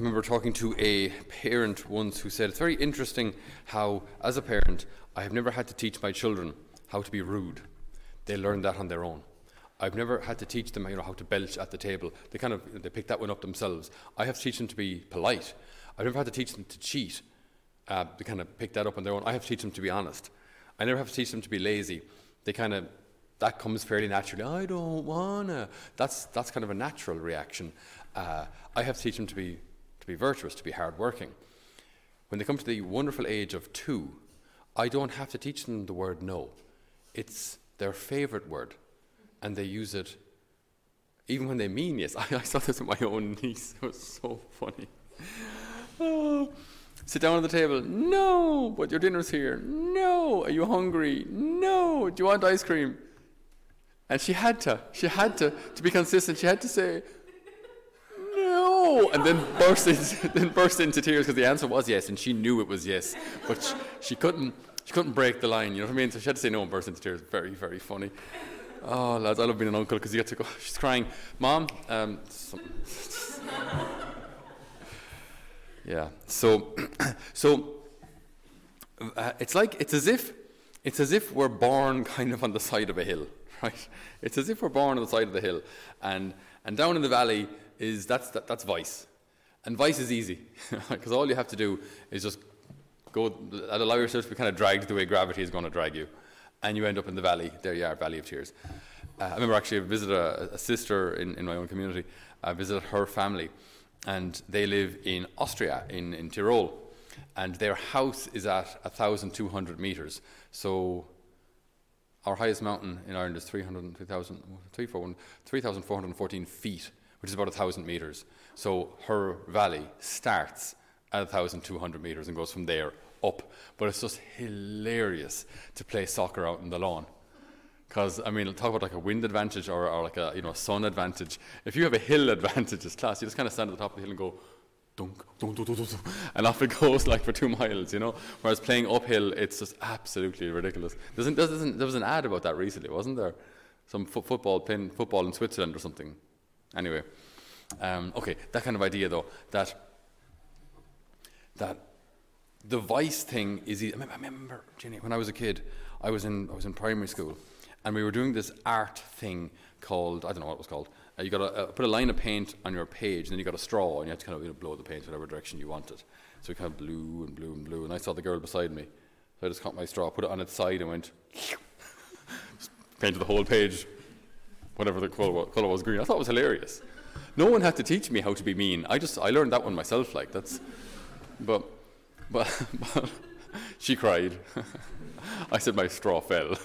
remember talking to a parent once who said, It's very interesting how, as a parent, I have never had to teach my children how to be rude. They learn that on their own. I've never had to teach them you know, how to belch at the table. They kind of they pick that one up themselves. I have to teach them to be polite. I've never had to teach them to cheat. Uh, they kind of pick that up on their own. I have to teach them to be honest. I never have to teach them to be lazy. They kind of that comes fairly naturally. I don't wanna. That's that's kind of a natural reaction. Uh, I have to teach them to be to be virtuous, to be hardworking. When they come to the wonderful age of two, I don't have to teach them the word no. It's their favorite word, and they use it even when they mean yes. I, I saw this with my own niece. It was so funny. Oh, sit down at the table. No, but your dinner's here. No, are you hungry? No, do you want ice cream? And she had to, she had to, to be consistent, she had to say, no, and then burst into, then burst into tears because the answer was yes, and she knew it was yes, but she, she, couldn't, she couldn't break the line. You know what I mean? So she had to say no and burst into tears. Very, very funny. Oh, lads, I love being an uncle because you get to go. She's crying, Mom. Um, yeah. So, so uh, it's like it's as if it's as if we're born kind of on the side of a hill right? It's as if we're born on the side of the hill, and and down in the valley is that's that, that's vice, and vice is easy because all you have to do is just go allow yourself to be kind of dragged the way gravity is going to drag you, and you end up in the valley. There you are, Valley of Tears. Uh, I remember actually I visited a, a sister in, in my own community. I visited her family, and they live in Austria, in, in Tyrol, and their house is at 1,200 meters. So our highest mountain in Ireland is 3,414 feet, which is about 1,000 metres. So her valley starts at 1,200 metres and goes from there up. But it's just hilarious to play soccer out in the lawn. Because, I mean, talk about like a wind advantage or, or like a you know, sun advantage. If you have a hill advantage, it's class. You just kind of stand at the top of the hill and go, dunk, dunk, dunk, dunk, dunk, and off it goes like for two miles, you know. Whereas playing uphill, it's just absolutely ridiculous. There's an, there's an, there was an ad about that recently, wasn't there? Some fo- football playing football in Switzerland or something. Anyway, um, okay, that kind of idea though that that the vice thing is. I remember, Jenny, when I was a kid, I was in I was in primary school, and we were doing this art thing called I don't know what it was called uh, you got to uh, put a line of paint on your page, and then you got a straw, and you have to kind of you know, blow the paint whatever direction you want it. So we kind of blew and blew and blew, and I saw the girl beside me. So I just caught my straw, put it on its side, and went painted the whole page, whatever the color, color was green. I thought it was hilarious. No one had to teach me how to be mean. I just I learned that one myself. Like that's, but but, but she cried. I said my straw fell.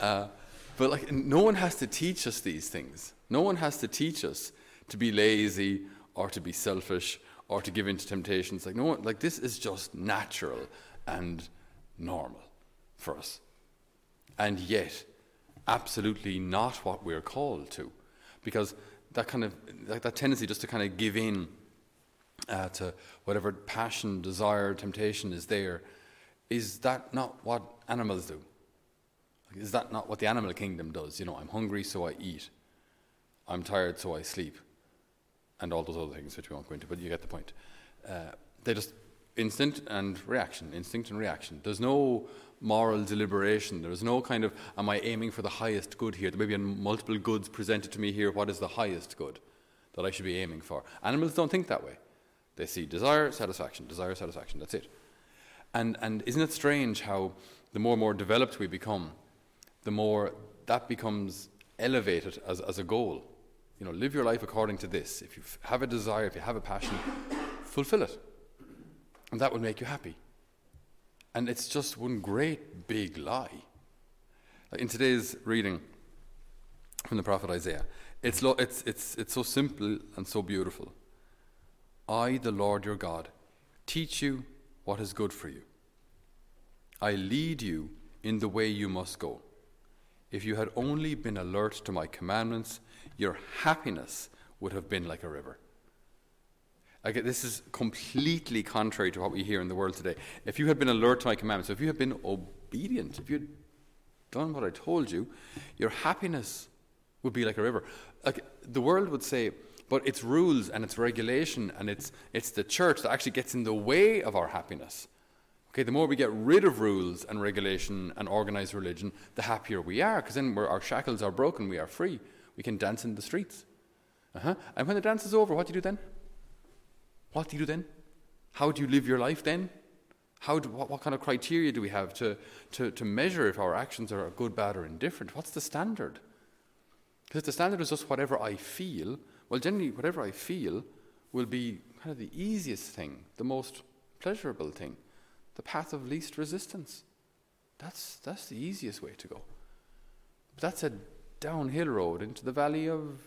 uh, but like, no one has to teach us these things. No one has to teach us to be lazy or to be selfish or to give in to temptations. Like no one, like this is just natural and normal for us. And yet, absolutely not what we're called to, because that kind of like that tendency just to kind of give in uh, to whatever passion, desire, temptation is there, is that not what animals do? Is that not what the animal kingdom does? You know, I'm hungry, so I eat. I'm tired, so I sleep. And all those other things which we won't go into, but you get the point. Uh, they just instinct and reaction, instinct and reaction. There's no moral deliberation. There's no kind of, am I aiming for the highest good here? There may be multiple goods presented to me here. What is the highest good that I should be aiming for? Animals don't think that way. They see desire, satisfaction, desire, satisfaction. That's it. And, and isn't it strange how the more and more developed we become, the more that becomes elevated as, as a goal. You know, live your life according to this. If you have a desire, if you have a passion, fulfill it. And that will make you happy. And it's just one great big lie. In today's reading from the prophet Isaiah, it's, lo- it's, it's, it's so simple and so beautiful. I, the Lord your God, teach you what is good for you. I lead you in the way you must go. If you had only been alert to my commandments, your happiness would have been like a river. This is completely contrary to what we hear in the world today. If you had been alert to my commandments, if you had been obedient, if you had done what I told you, your happiness would be like a river. Like the world would say, But it's rules and it's regulation and it's, it's the church that actually gets in the way of our happiness. Okay, the more we get rid of rules and regulation and organized religion, the happier we are, because then our shackles are broken, we are free. We can dance in the streets. Uh-huh. And when the dance is over, what do you do then? What do you do then? How do you live your life then? How do, what, what kind of criteria do we have to, to, to measure if our actions are good, bad, or indifferent? What's the standard? Because if the standard is just whatever I feel, well, generally, whatever I feel will be kind of the easiest thing, the most pleasurable thing, the path of least resistance. That's, that's the easiest way to go. But that's a downhill road into the valley of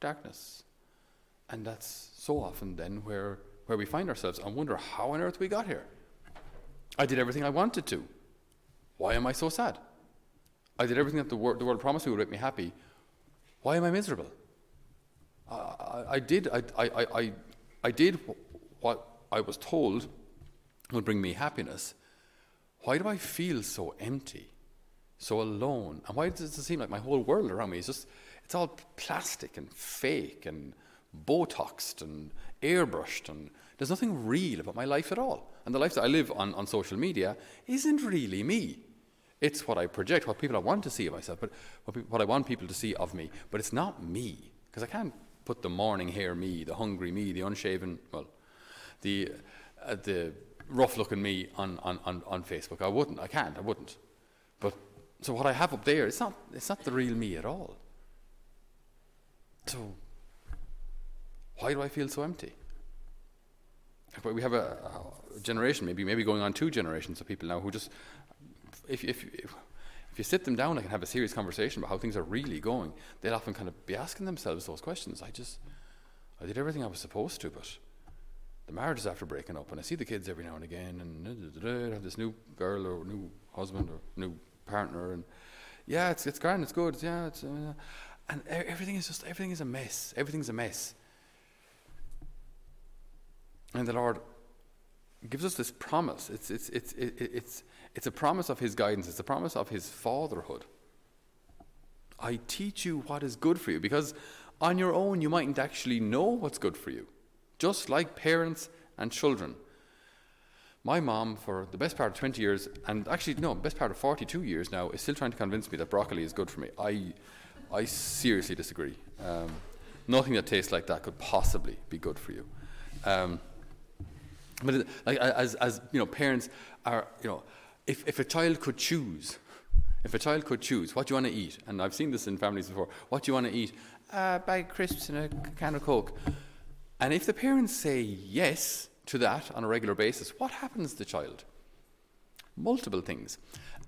darkness. And that's so often then where, where we find ourselves and wonder how on earth we got here. I did everything I wanted to. Why am I so sad? I did everything that the, wor- the world promised me would make me happy. Why am I miserable? I, I, I did, I, I, I, I did what I was told would bring me happiness. Why do I feel so empty, so alone? And why does it seem like my whole world around me is just, it's all plastic and fake and Botoxed and airbrushed, and there's nothing real about my life at all. And the life that I live on, on social media isn't really me. It's what I project, what people I want to see of myself, but what, what I want people to see of me. But it's not me, because I can't put the morning hair me, the hungry me, the unshaven, well, the, uh, the rough looking me on, on, on, on Facebook. I wouldn't, I can't, I wouldn't. But so what I have up there, it's not, it's not the real me at all. So why do I feel so empty? But we have a, a, generation, maybe maybe going on two generations of people now who just, if, if, if, if you sit them down and have a serious conversation about how things are really going, they'll often kind of be asking themselves those questions. I just, I did everything I was supposed to, but the marriage is after breaking up, and I see the kids every now and again, and I have this new girl or new husband or new partner, and yeah, it's it's grand, it's good, yeah, it's, uh, and everything is just everything is a mess. Everything's a mess. And the Lord gives us this promise. It's, it's, it's, it's, it's a promise of His guidance, it's a promise of His fatherhood. I teach you what is good for you because on your own you mightn't actually know what's good for you, just like parents and children. My mom, for the best part of 20 years, and actually, no, best part of 42 years now, is still trying to convince me that broccoli is good for me. I, I seriously disagree. Um, nothing that tastes like that could possibly be good for you. Um, but like as as you know, parents are you know, if if a child could choose, if a child could choose, what do you want to eat? And I've seen this in families before. What do you want to eat? Uh, bag of crisps and a can of coke. And if the parents say yes to that on a regular basis, what happens to the child? Multiple things.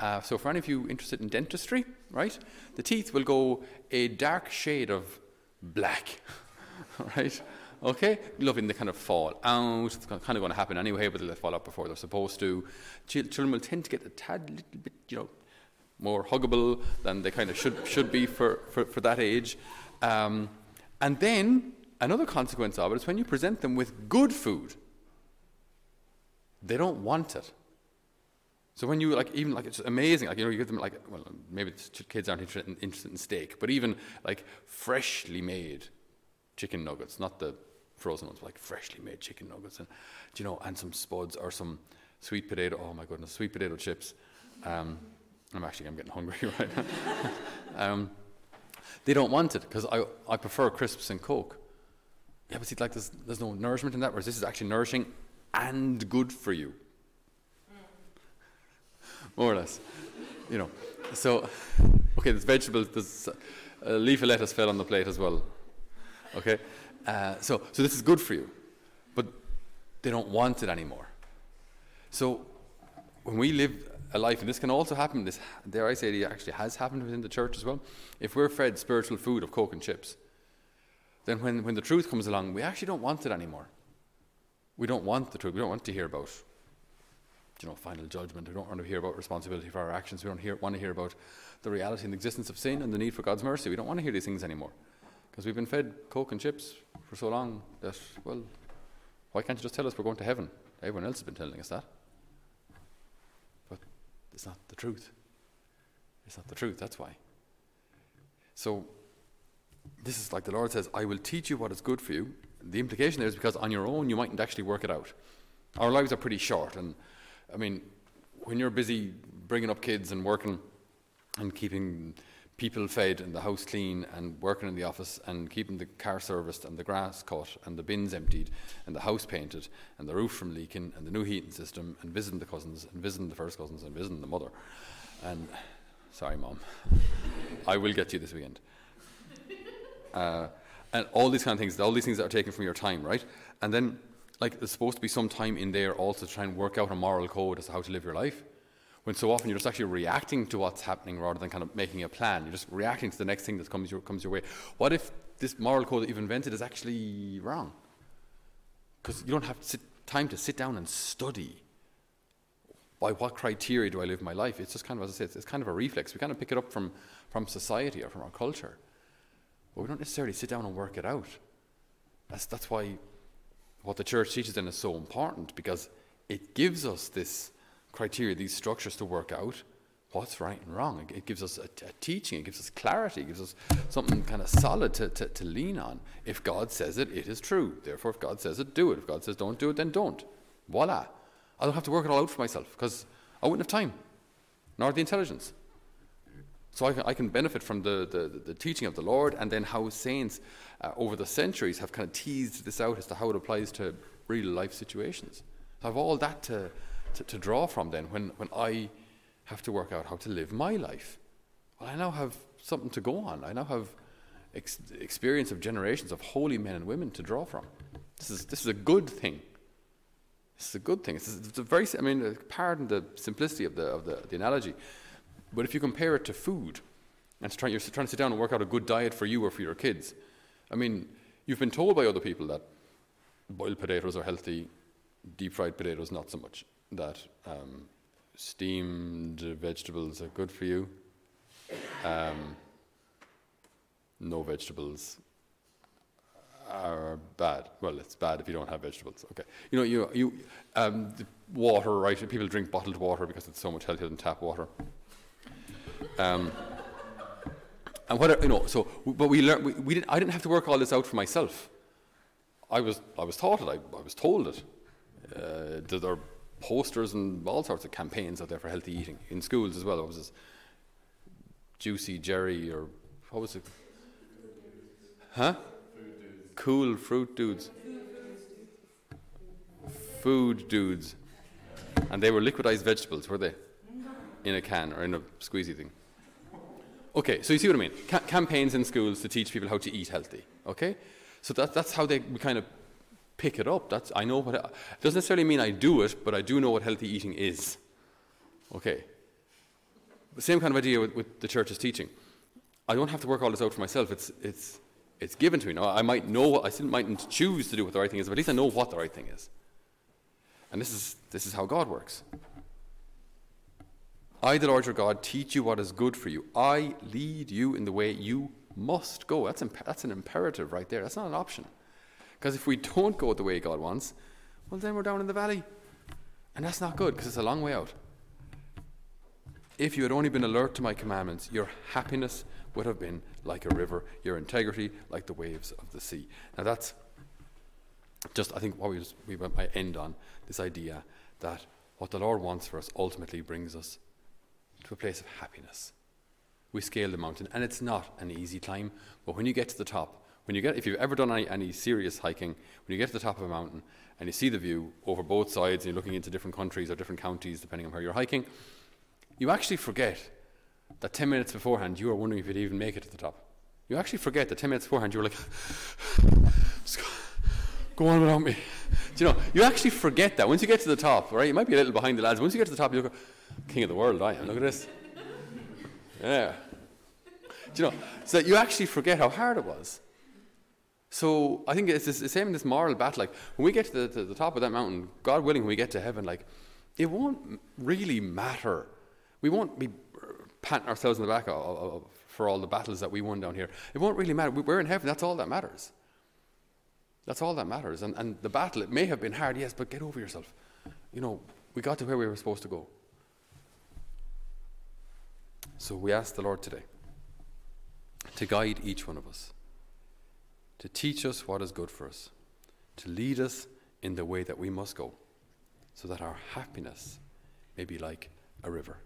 Uh, so, for any of you interested in dentistry, right, the teeth will go a dark shade of black, right? Okay? Loving the kind of fall out. It's kind of going to happen anyway, but they'll fall out before they're supposed to. children will tend to get a tad little bit, you know, more huggable than they kind of should, should be for, for, for that age. Um, and then another consequence of it is when you present them with good food, they don't want it. So when you like, even like it's amazing. Like you know, you give them like, well, maybe kids aren't interested in, interested in steak, but even like freshly made chicken nuggets, not the frozen ones, like freshly made chicken nuggets, and you know, and some spuds or some sweet potato. Oh my goodness, sweet potato chips. Um, I'm actually I'm getting hungry right now. um, they don't want it because I I prefer crisps and coke. Yeah, but see, like there's there's no nourishment in that. Whereas this is actually nourishing and good for you, more or less. You know, so okay, there's vegetables. There's a leaf of lettuce fell on the plate as well. Okay? Uh, so, so this is good for you, but they don't want it anymore. So when we live a life, and this can also happen, this, dare I say, it actually has happened within the church as well. If we're fed spiritual food of coke and chips, then when, when the truth comes along, we actually don't want it anymore. We don't want the truth. We don't want to hear about, you know, final judgment. We don't want to hear about responsibility for our actions. We don't hear, want to hear about the reality and the existence of sin and the need for God's mercy. We don't want to hear these things anymore. Because we've been fed Coke and chips for so long that, well, why can't you just tell us we're going to heaven? Everyone else has been telling us that. But it's not the truth. It's not the truth, that's why. So, this is like the Lord says, I will teach you what is good for you. The implication there is because on your own you mightn't actually work it out. Our lives are pretty short, and I mean, when you're busy bringing up kids and working and keeping people fed and the house clean and working in the office and keeping the car serviced and the grass cut and the bins emptied and the house painted and the roof from leaking and the new heating system and visiting the cousins and visiting the first cousins and visiting the mother. And sorry, mom, I will get you this weekend. Uh, and all these kind of things, all these things that are taken from your time, right? And then, like, there's supposed to be some time in there also to try and work out a moral code as to how to live your life when so often you're just actually reacting to what's happening rather than kind of making a plan. You're just reacting to the next thing that comes your, comes your way. What if this moral code that you've invented is actually wrong? Because you don't have sit, time to sit down and study. By what criteria do I live my life? It's just kind of, as I say, it's, it's kind of a reflex. We kind of pick it up from, from society or from our culture. But we don't necessarily sit down and work it out. That's, that's why what the church teaches then is so important because it gives us this criteria, these structures to work out what's right and wrong. It, gives us a, a, teaching, it gives us clarity, it gives us something kind of solid to, to, to lean on. If God says it, it is true. Therefore, if God says it, do it. If God says don't do it, then don't. Voila. I don't have to work it all out for myself because I wouldn't have time, nor the intelligence. So I can, I can benefit from the, the, the, teaching of the Lord and then how saints uh, over the centuries have kind of teased this out as to how it applies to real life situations. I have all that to, to, to draw from then when, when I have to work out how to live my life. Well, I now have something to go on. I now have ex- experience of generations of holy men and women to draw from. This is, this is a good thing. This is a good thing. It's, it's a very, I mean, uh, pardon the simplicity of the, of the, the analogy, but if you compare it to food, and to try, you're trying to sit down and work out a good diet for you or for your kids, I mean, you've been told by other people that boiled potatoes are healthy, deep fried potatoes not so much that um, steamed vegetables are good for you. Um, no vegetables are bad. Well, it's bad if you don't have vegetables. Okay, you know, you you um, water, right? People drink bottled water because it's so much healthier than tap water. Um, and what are, you know, so but we learned. We, we didn't. I didn't have to work all this out for myself. I was I was taught it. I, I was told it. Uh, there posters and all sorts of campaigns out there for healthy eating in schools as well. What was this? Juicy Jerry or what was it? Huh? Cool fruit dudes. Food dudes. And they were liquidized vegetables, were they? In a can or in a squeezy thing. Okay, so you see what I mean? Ca- campaigns in schools to teach people how to eat healthy. Okay? So that, that's how they kind of pick it up. That's, I know what, it doesn't necessarily mean I do it, but I do know what healthy eating is. Okay. The same kind of idea with, with the church's teaching. I don't have to work all this out for myself. It's, it's, it's given to me. Now, I might know, I still mightn't choose to do what the right thing is, but at least I know what the right thing is. And this is, this is how God works. I, the Lord your God, teach you what is good for you. I lead you in the way you must go. That's, imp- that's an imperative right there. That's not an option. Because if we don't go the way God wants, well, then we're down in the valley. And that's not good because it's a long way out. If you had only been alert to my commandments, your happiness would have been like a river, your integrity like the waves of the sea. Now, that's just, I think, what we, we might end on this idea that what the Lord wants for us ultimately brings us to a place of happiness. We scale the mountain, and it's not an easy climb, but when you get to the top, when you get, if you've ever done any, any serious hiking, when you get to the top of a mountain and you see the view over both sides and you're looking into different countries or different counties, depending on where you're hiking, you actually forget that 10 minutes beforehand you were wondering if you'd even make it to the top. You actually forget that 10 minutes beforehand you were like, go, go on without me. Do you know, you actually forget that. Once you get to the top, right, you might be a little behind the lads. Once you get to the top, you look, king of the world, I am. Look at this. Yeah. Do you know, so you actually forget how hard it was. So I think it's the same in this moral battle. Like when we get to the, to the top of that mountain, God willing, when we get to heaven, like it won't really matter. We won't be patting ourselves in the back for all the battles that we won down here. It won't really matter. We're in heaven. That's all that matters. That's all that matters. And, and the battle, it may have been hard, yes, but get over yourself. You know, we got to where we were supposed to go. So we ask the Lord today to guide each one of us to teach us what is good for us, to lead us in the way that we must go, so that our happiness may be like a river.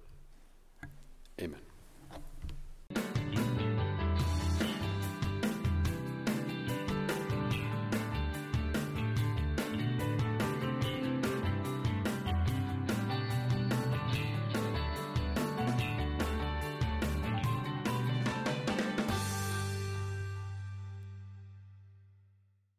Amen.